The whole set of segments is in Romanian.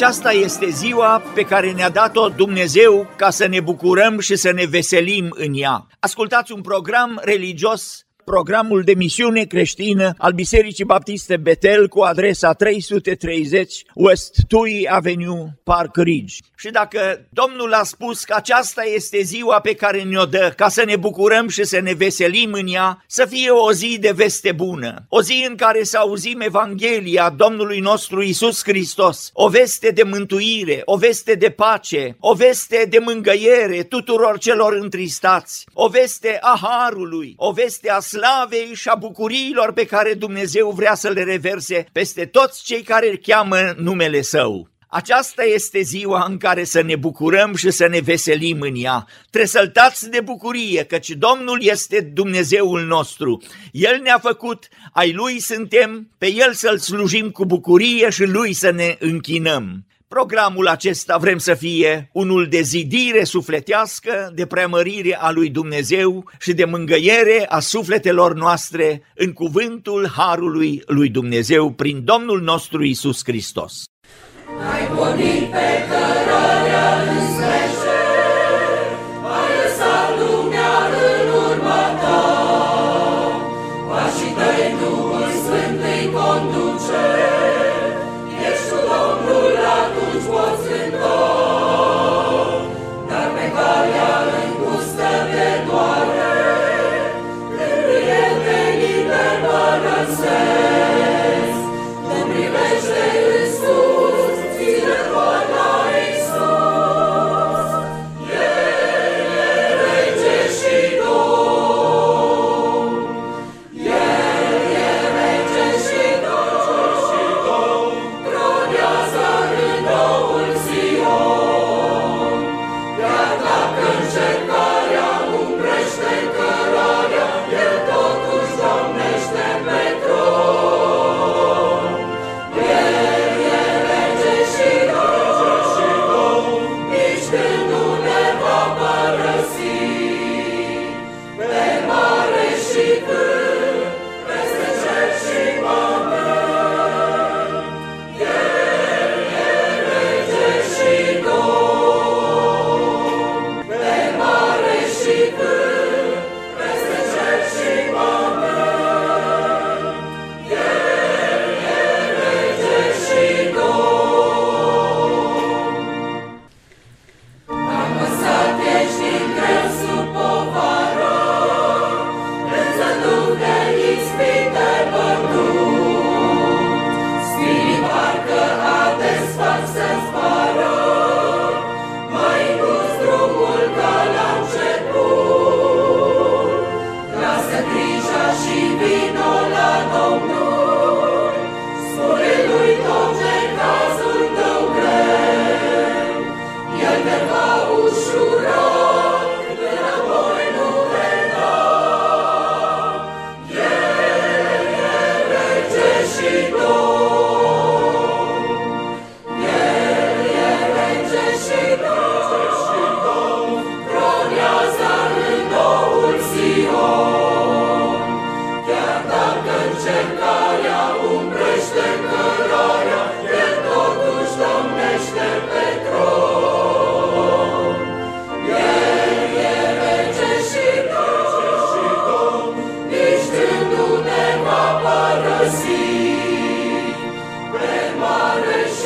Aceasta este ziua pe care ne-a dat-o Dumnezeu ca să ne bucurăm și să ne veselim în ea. Ascultați un program religios programul de misiune creștină al Bisericii Baptiste Betel cu adresa 330 West Tui Avenue, Park Ridge. Și dacă Domnul a spus că aceasta este ziua pe care ne-o dă ca să ne bucurăm și să ne veselim în ea, să fie o zi de veste bună, o zi în care să auzim Evanghelia Domnului nostru Isus Hristos, o veste de mântuire, o veste de pace, o veste de mângăiere tuturor celor întristați, o veste a harului, o veste a slavei și a bucuriilor pe care Dumnezeu vrea să le reverse peste toți cei care îl cheamă numele Său. Aceasta este ziua în care să ne bucurăm și să ne veselim în ea. Tresăltați de bucurie, căci Domnul este Dumnezeul nostru. El ne-a făcut, ai Lui suntem, pe El să-L slujim cu bucurie și Lui să ne închinăm. Programul acesta vrem să fie unul de zidire sufletească, de preamărire a lui Dumnezeu și de mângăiere a sufletelor noastre în cuvântul Harului lui Dumnezeu prin Domnul nostru Isus Hristos. Ai pornit pe cărarea Petro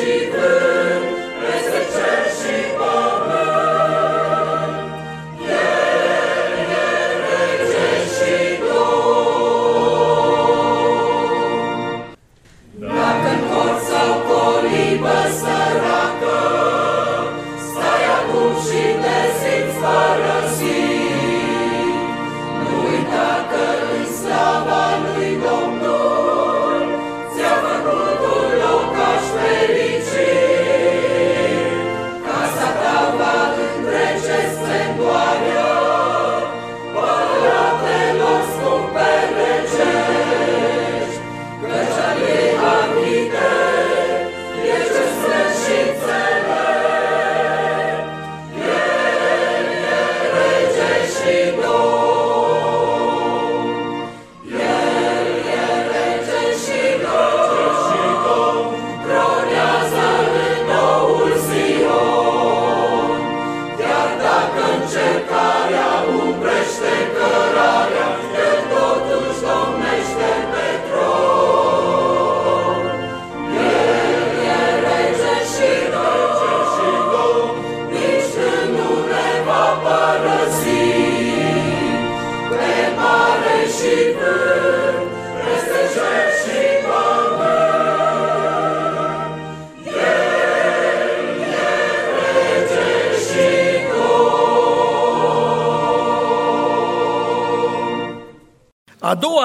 she blew.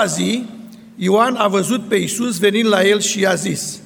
Doua zi, Ioan a văzut pe Iisus venind la el și i-a zis,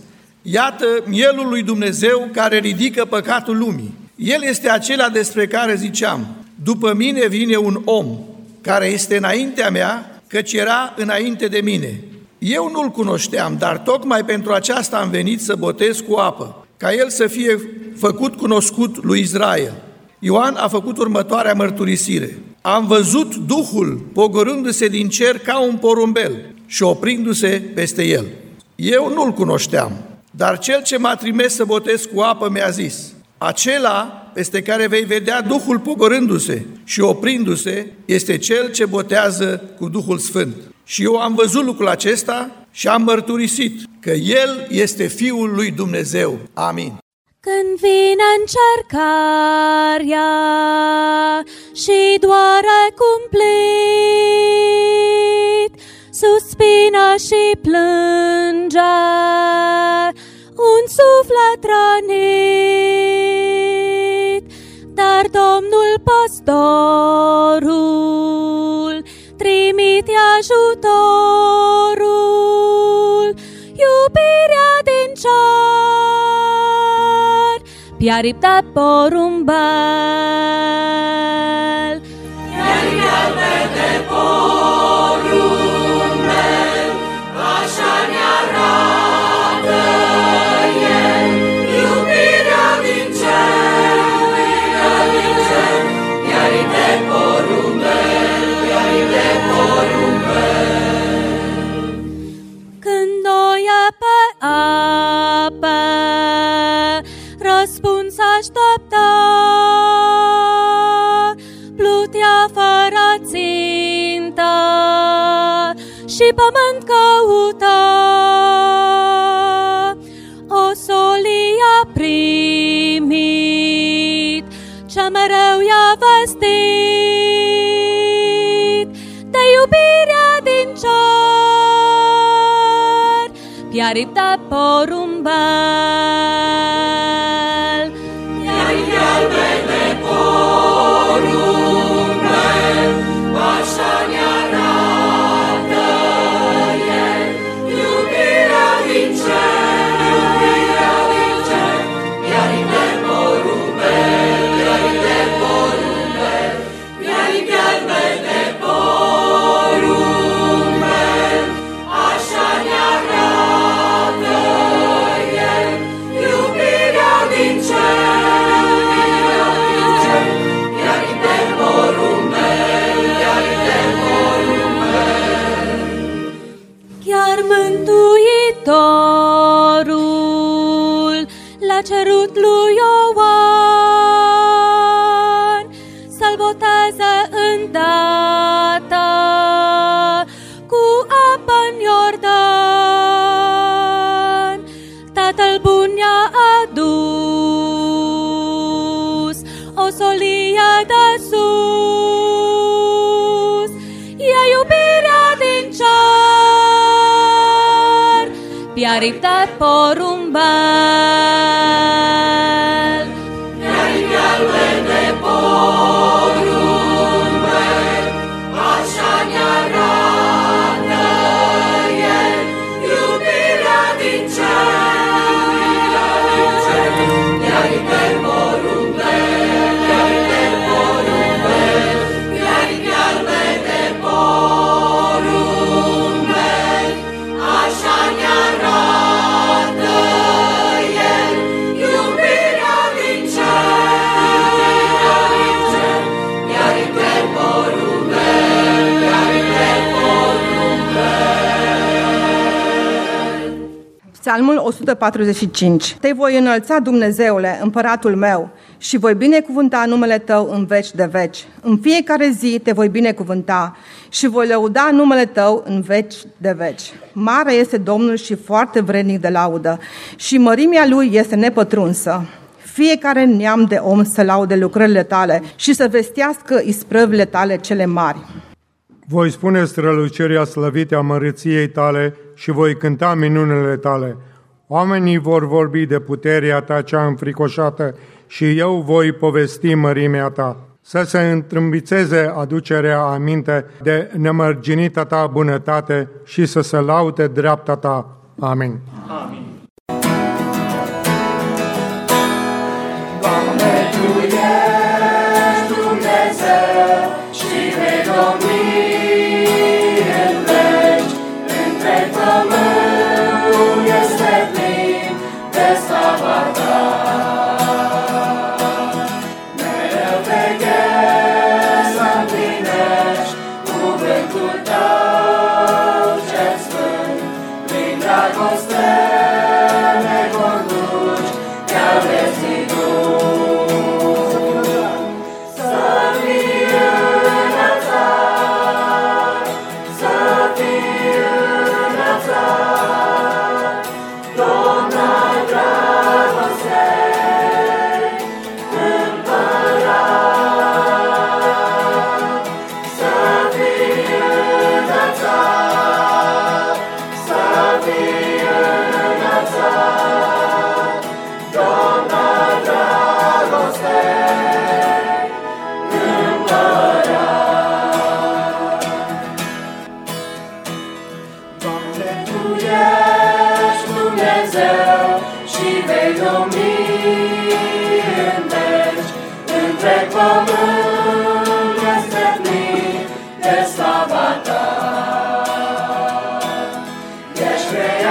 Iată mielul lui Dumnezeu care ridică păcatul lumii. El este acela despre care ziceam, după mine vine un om care este înaintea mea, căci era înainte de mine. Eu nu-l cunoșteam, dar tocmai pentru aceasta am venit să botez cu apă, ca el să fie făcut cunoscut lui Israel. Ioan a făcut următoarea mărturisire. Am văzut Duhul pogorându-se din cer ca un porumbel și oprindu-se peste el. Eu nu-l cunoșteam, dar cel ce m-a trimis să botez cu apă mi-a zis, acela peste care vei vedea Duhul pogorându-se și oprindu-se este cel ce botează cu Duhul Sfânt. Și eu am văzut lucrul acesta și am mărturisit că El este Fiul lui Dumnezeu. Amin. Când vine încercarea și doare cumplit, suspină și plânge un suflet rănit, dar Domnul pastorul trimite ajutorul, cer, piaripta fără țintă și pământ căută. O solia primit, ce mereu i-a vestit, de iubirea din cer, piaripta porumbel. Cerut lui Ioan să-l boteze îndată cu apă în Iordan. Tatăl bun i-a adus o solie de sus, e iubirea din cer, piaripta porumbel. 145 Te voi înălța, Dumnezeule, împăratul meu, și voi binecuvânta numele Tău în veci de veci. În fiecare zi te voi binecuvânta și voi lăuda numele Tău în veci de veci. Mare este Domnul și foarte vrednic de laudă și mărimea Lui este nepătrunsă. Fiecare neam de om să laude lucrările Tale și să vestească isprăvile Tale cele mari. Voi spune strălucirea slăvite a mărăției tale și voi cânta minunile tale. Oamenii vor vorbi de puterea ta cea înfricoșată și eu voi povesti mărimea ta. să se întrâmbițeze aducerea aminte de nemărginită ta bunătate și să se laute dreapta ta. Amin. Amin. Doamne, Tu ești Dumnezeu și vei domni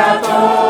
Ești creator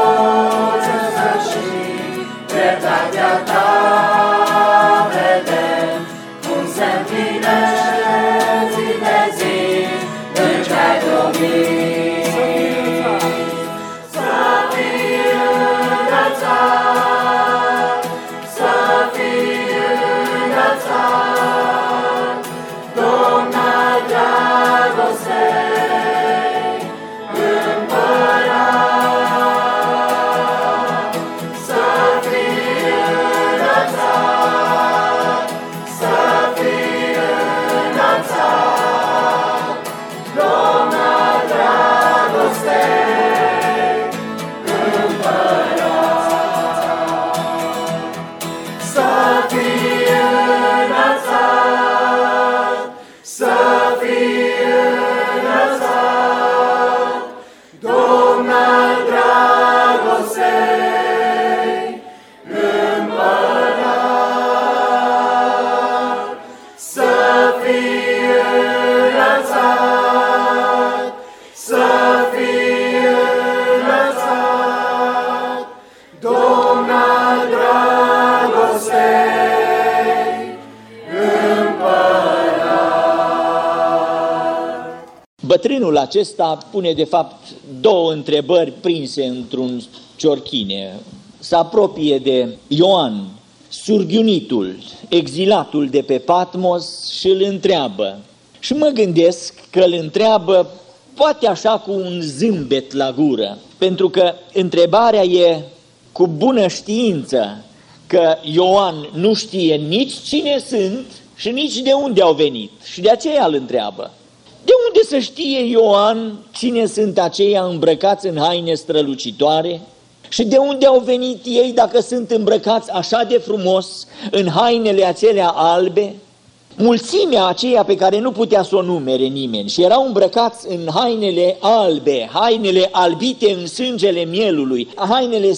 Bătrânul acesta pune de fapt două întrebări prinse într-un ciorchine. Se apropie de Ioan, surghiunitul, exilatul de pe Patmos și îl întreabă. Și mă gândesc că îl întreabă poate așa cu un zâmbet la gură, pentru că întrebarea e cu bună știință că Ioan nu știe nici cine sunt și nici de unde au venit și de aceea îl întreabă. De unde să știe Ioan cine sunt aceia îmbrăcați în haine strălucitoare? Și de unde au venit ei dacă sunt îmbrăcați așa de frumos în hainele acelea albe? Mulțimea aceea pe care nu putea să o numere nimeni și erau îmbrăcați în hainele albe, hainele albite în sângele mielului, hainele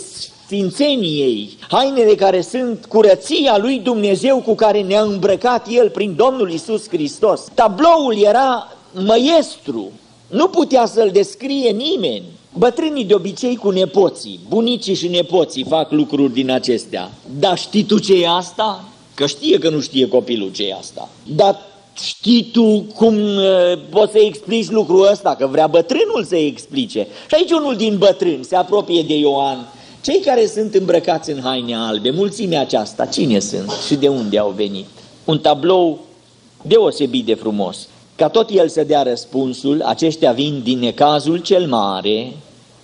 sfințeniei, hainele care sunt curăția lui Dumnezeu cu care ne-a îmbrăcat El prin Domnul Isus Hristos. Tabloul era măiestru, nu putea să-l descrie nimeni. Bătrânii de obicei cu nepoții, bunicii și nepoții fac lucruri din acestea. Dar știi tu ce e asta? Că știe că nu știe copilul ce e asta. Dar știi tu cum uh, poți să explici lucrul ăsta? Că vrea bătrânul să explice. Și aici unul din bătrâni se apropie de Ioan. Cei care sunt îmbrăcați în haine albe, mulțimea aceasta, cine sunt și de unde au venit? Un tablou deosebit de frumos. Ca tot el să dea răspunsul, aceștia vin din necazul cel mare,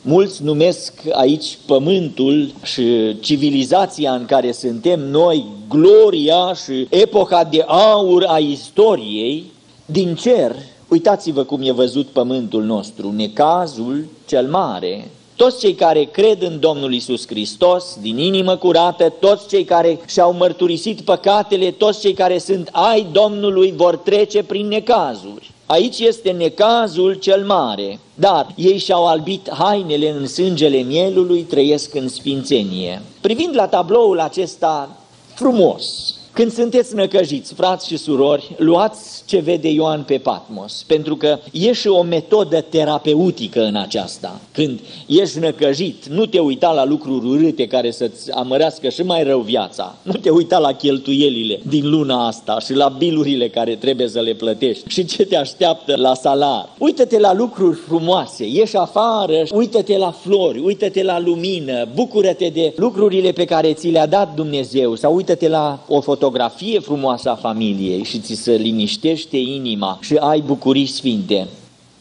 mulți numesc aici pământul și civilizația în care suntem noi, gloria și epoca de aur a istoriei, din cer, uitați-vă cum e văzut pământul nostru, necazul cel mare, toți cei care cred în Domnul Isus Hristos, din inimă curată, toți cei care și-au mărturisit păcatele, toți cei care sunt ai Domnului vor trece prin necazuri. Aici este necazul cel mare, dar ei și-au albit hainele în sângele mielului, trăiesc în sfințenie. Privind la tabloul acesta frumos, când sunteți năcăjiți, frați și surori, luați ce vede Ioan pe Patmos, pentru că e și o metodă terapeutică în aceasta. Când ești năcăjit, nu te uita la lucruri urâte care să-ți amărească și mai rău viața. Nu te uita la cheltuielile din luna asta și la bilurile care trebuie să le plătești și ce te așteaptă la salar. Uită-te la lucruri frumoase, ieși afară, uită-te la flori, uită-te la lumină, bucură-te de lucrurile pe care ți le-a dat Dumnezeu sau uită-te la o fotografie frumoasă a familiei și ți se liniștește inima și ai bucurii sfinte.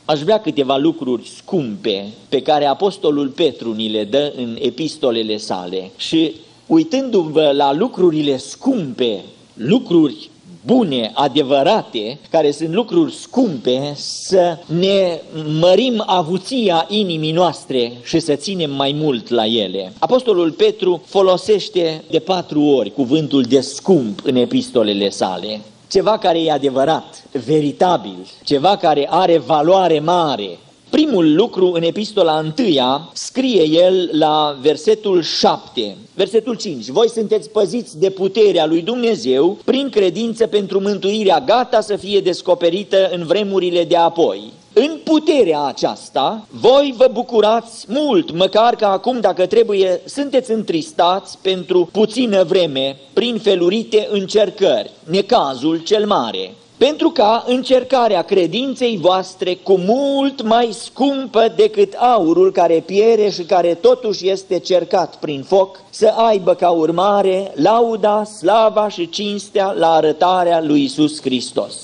Aș vrea câteva lucruri scumpe pe care Apostolul Petru ni le dă în epistolele sale și uitându-vă la lucrurile scumpe, lucruri bune, adevărate, care sunt lucruri scumpe, să ne mărim avuția inimii noastre și să ținem mai mult la ele. Apostolul Petru folosește de patru ori cuvântul de scump în epistolele sale. Ceva care e adevărat, veritabil, ceva care are valoare mare, Primul lucru în epistola întâia scrie el la versetul 7, versetul 5. Voi sunteți păziți de puterea lui Dumnezeu prin credință pentru mântuirea gata să fie descoperită în vremurile de apoi. În puterea aceasta, voi vă bucurați mult, măcar că acum, dacă trebuie, sunteți întristați pentru puțină vreme, prin felurite încercări, necazul cel mare pentru ca încercarea credinței voastre cu mult mai scumpă decât aurul care piere și care totuși este cercat prin foc, să aibă ca urmare lauda, slava și cinstea la arătarea lui Isus Hristos.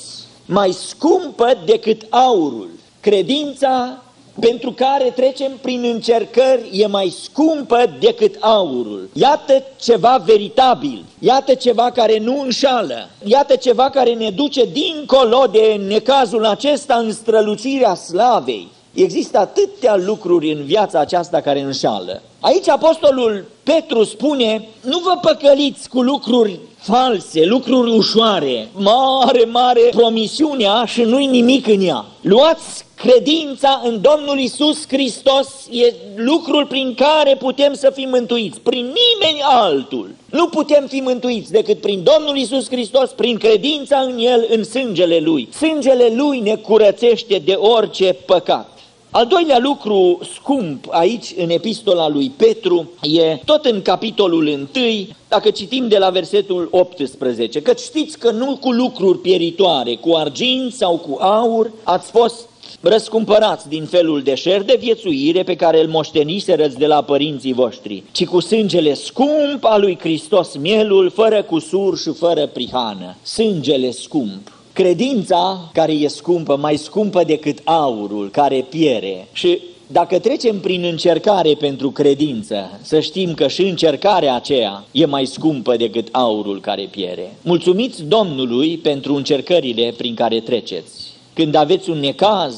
Mai scumpă decât aurul, credința pentru care trecem prin încercări e mai scumpă decât aurul. Iată ceva veritabil, iată ceva care nu înșală, iată ceva care ne duce dincolo de necazul acesta în strălucirea slavei. Există atâtea lucruri în viața aceasta care înșală. Aici apostolul Petru spune, nu vă păcăliți cu lucruri false, lucruri ușoare, mare, mare promisiunea și nu-i nimic în ea. Luați credința în Domnul Isus Hristos, e lucrul prin care putem să fim mântuiți, prin nimeni altul. Nu putem fi mântuiți decât prin Domnul Isus Hristos, prin credința în El, în sângele Lui. Sângele Lui ne curățește de orice păcat. Al doilea lucru scump aici în epistola lui Petru e tot în capitolul 1, dacă citim de la versetul 18, că știți că nu cu lucruri pieritoare, cu argint sau cu aur, ați fost răscumpărați din felul de șer de viețuire pe care îl moșteniserăți de la părinții voștri, ci cu sângele scump al lui Hristos mielul, fără cusur și fără prihană. Sângele scump. Credința care e scumpă, mai scumpă decât aurul care piere și dacă trecem prin încercare pentru credință, să știm că și încercarea aceea e mai scumpă decât aurul care piere. Mulțumiți Domnului pentru încercările prin care treceți. Când aveți un necaz,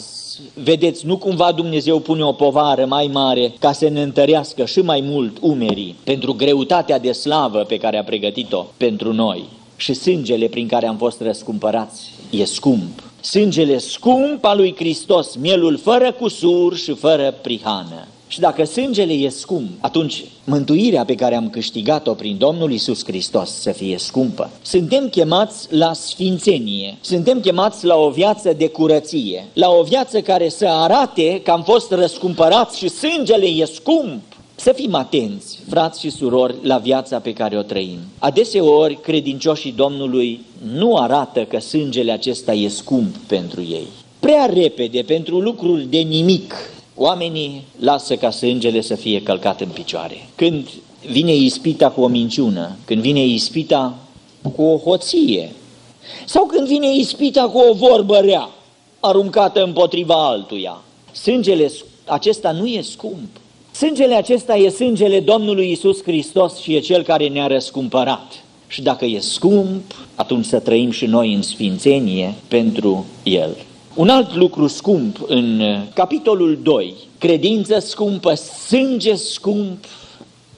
vedeți, nu cumva Dumnezeu pune o povară mai mare ca să ne întărească și mai mult umerii pentru greutatea de slavă pe care a pregătit-o pentru noi și sângele prin care am fost răscumpărați e scump. Sângele scump al lui Hristos, mielul fără cusur și fără prihană. Și dacă sângele e scump, atunci mântuirea pe care am câștigat-o prin Domnul Isus Hristos să fie scumpă. Suntem chemați la sfințenie, suntem chemați la o viață de curăție, la o viață care să arate că am fost răscumpărați și sângele e scump. Să fim atenți, frați și surori, la viața pe care o trăim. Adeseori, credincioșii Domnului nu arată că sângele acesta e scump pentru ei. Prea repede, pentru lucruri de nimic, oamenii lasă ca sângele să fie călcat în picioare. Când vine ispita cu o minciună, când vine ispita cu o hoție, sau când vine ispita cu o vorbă rea, aruncată împotriva altuia, sângele acesta nu e scump. Sângele acesta e sângele Domnului Isus Hristos și e Cel care ne-a răscumpărat. Și dacă e scump, atunci să trăim și noi în sfințenie pentru El. Un alt lucru scump în uh, capitolul 2, credință scumpă, sânge scump,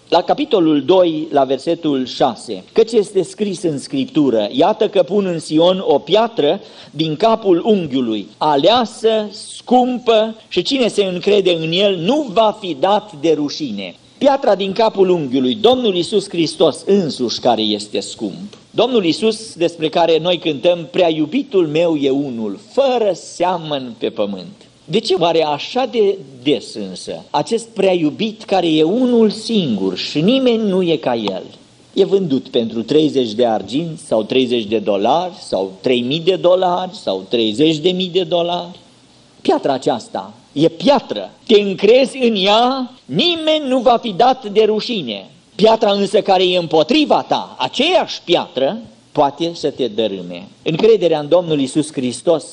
la capitolul 2, la versetul 6, căci este scris în Scriptură, iată că pun în Sion o piatră din capul unghiului, aleasă, scumpă și cine se încrede în el nu va fi dat de rușine. Piatra din capul unghiului, Domnul Isus Hristos însuși care este scump. Domnul Isus despre care noi cântăm, prea iubitul meu e unul, fără seamăn pe pământ. De ce oare așa de des însă acest prea iubit care e unul singur și nimeni nu e ca el? E vândut pentru 30 de arginți sau 30 de dolari sau 3000 de dolari sau 30 de mii de dolari? Piatra aceasta e piatră. Te încrezi în ea, nimeni nu va fi dat de rușine. Piatra însă care e împotriva ta, aceeași piatră, poate să te dărâme. Încrederea în Domnul Isus Hristos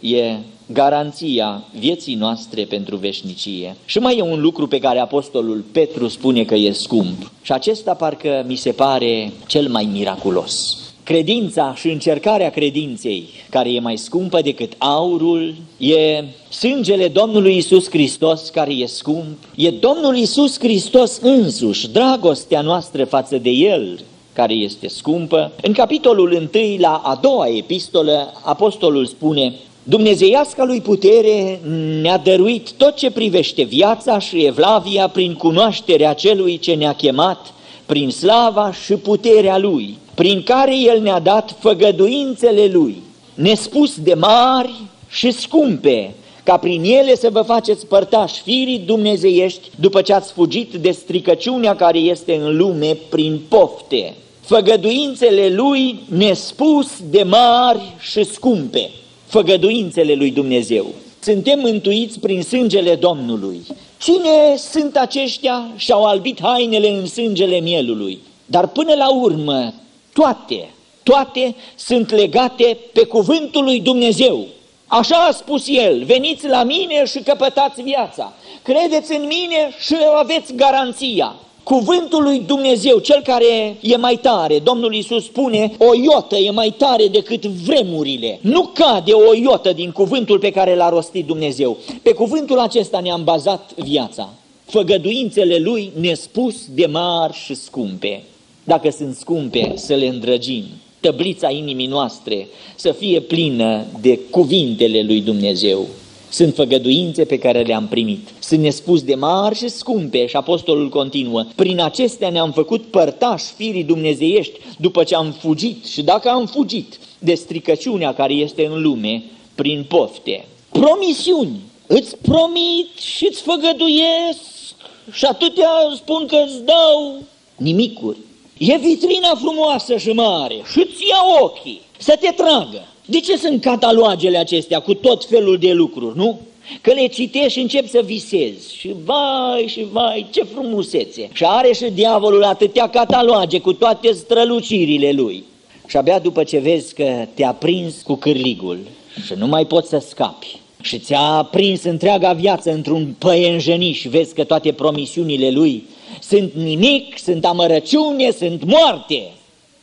e garanția vieții noastre pentru veșnicie. Și mai e un lucru pe care apostolul Petru spune că e scump și acesta parcă mi se pare cel mai miraculos. Credința și încercarea credinței, care e mai scumpă decât aurul, e sângele Domnului Isus Hristos, care e scump, e Domnul Isus Hristos însuși, dragostea noastră față de El, care este scumpă. În capitolul 1, la a doua epistolă, apostolul spune, Dumnezeiasca lui putere ne-a dăruit tot ce privește viața și evlavia prin cunoașterea celui ce ne-a chemat, prin slava și puterea lui, prin care el ne-a dat făgăduințele lui, nespus de mari și scumpe, ca prin ele să vă faceți părtași firii dumnezeiești după ce ați fugit de stricăciunea care este în lume prin pofte. Făgăduințele lui nespus de mari și scumpe făgăduințele lui Dumnezeu. Suntem mântuiți prin sângele Domnului. Cine sunt aceștia și-au albit hainele în sângele mielului? Dar până la urmă, toate, toate sunt legate pe cuvântul lui Dumnezeu. Așa a spus el, veniți la mine și căpătați viața. Credeți în mine și aveți garanția. Cuvântul lui Dumnezeu, cel care e mai tare, Domnul Iisus spune, o iotă e mai tare decât vremurile. Nu cade o iotă din cuvântul pe care l-a rostit Dumnezeu. Pe cuvântul acesta ne-am bazat viața. Făgăduințele lui nespus de mari și scumpe. Dacă sunt scumpe, să le îndrăgim. Tăblița inimii noastre să fie plină de cuvintele lui Dumnezeu. Sunt făgăduințe pe care le-am primit. Sunt nespus de mari și scumpe și apostolul continuă. Prin acestea ne-am făcut părtași firii dumnezeiești după ce am fugit și dacă am fugit de stricăciunea care este în lume prin pofte. Promisiuni. Îți promit și îți făgăduiesc și atâtea spun că îți dau nimicuri. E vitrina frumoasă și mare și îți ia ochii să te tragă. De ce sunt catalogele acestea cu tot felul de lucruri, nu? Că le citești și începi să visezi și vai și vai, ce frumusețe! Și are și diavolul atâtea cataloage cu toate strălucirile lui. Și abia după ce vezi că te-a prins cu cârligul și nu mai poți să scapi și ți-a prins întreaga viață într-un păienjeniș și vezi că toate promisiunile lui sunt nimic, sunt amărăciune, sunt moarte,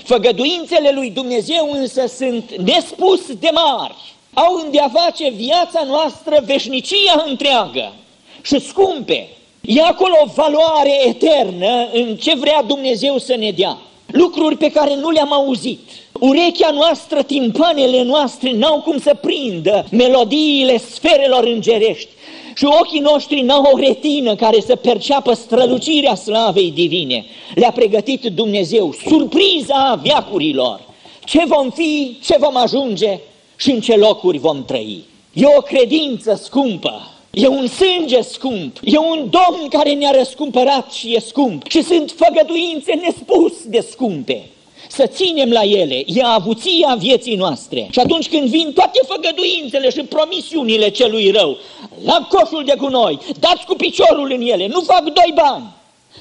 Făgăduințele lui Dumnezeu însă sunt nespus de mari, au a face viața noastră veșnicia întreagă și scumpe. E acolo o valoare eternă în ce vrea Dumnezeu să ne dea. Lucruri pe care nu le-am auzit. Urechea noastră, timpanele noastre n-au cum să prindă melodiile sferelor îngerești și ochii noștri n-au o retină care să perceapă strălucirea slavei divine. Le-a pregătit Dumnezeu, surpriza viacurilor. Ce vom fi, ce vom ajunge și în ce locuri vom trăi. E o credință scumpă, e un sânge scump, e un Domn care ne-a răscumpărat și e scump și sunt făgăduințe nespus de scumpe să ținem la ele, e avuția vieții noastre. Și atunci când vin toate făgăduințele și promisiunile celui rău, la coșul de gunoi, dați cu piciorul în ele, nu fac doi bani.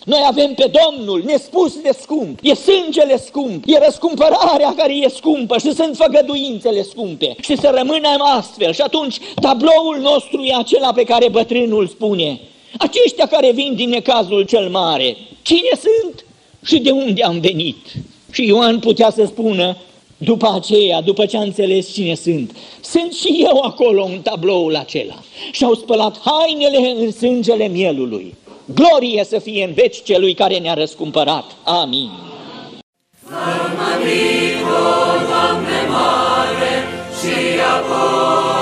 Noi avem pe Domnul nespus de scump, e sângele scump, e răscumpărarea care e scumpă și sunt făgăduințele scumpe și să rămânem astfel. Și atunci tabloul nostru e acela pe care bătrânul spune. Aceștia care vin din necazul cel mare, cine sunt și de unde am venit? Și Ioan putea să spună, După aceea, după ce a înțeles cine sunt, sunt și eu acolo în tabloul acela. Și-au spălat hainele în sângele mielului. Glorie să fie în veci celui care ne-a răscumpărat. Amin. Doamne mare, și apoi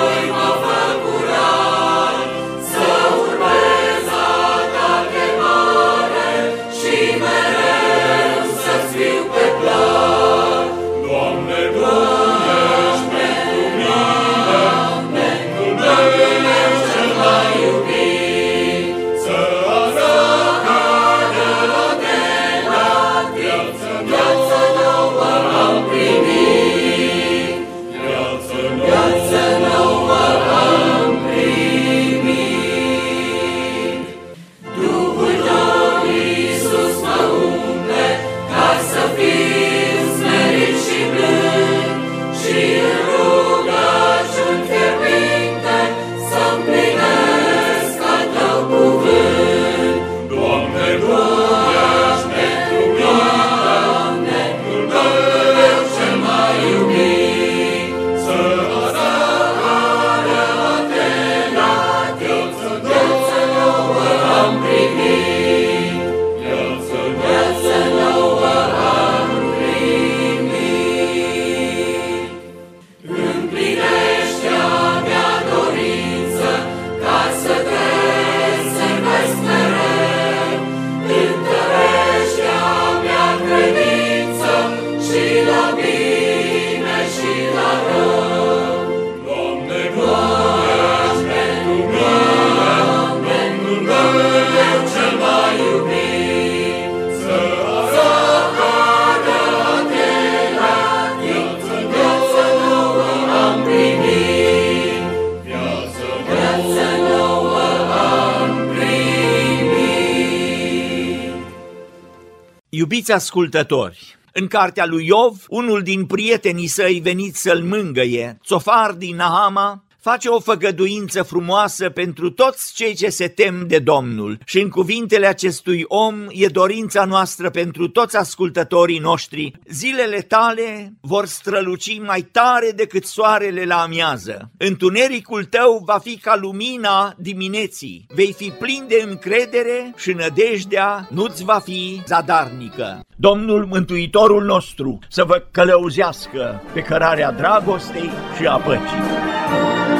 Iubiți ascultători, în cartea lui Iov, unul din prietenii săi veniți să-l mângăie, Tsofar din Nahama, face o făgăduință frumoasă pentru toți cei ce se tem de Domnul. Și în cuvintele acestui om e dorința noastră pentru toți ascultătorii noștri. Zilele tale vor străluci mai tare decât soarele la amiază. Întunericul tău va fi ca lumina dimineții. Vei fi plin de încredere și nădejdea nu-ți va fi zadarnică. Domnul Mântuitorul nostru să vă călăuzească pe cărarea dragostei și a păcii.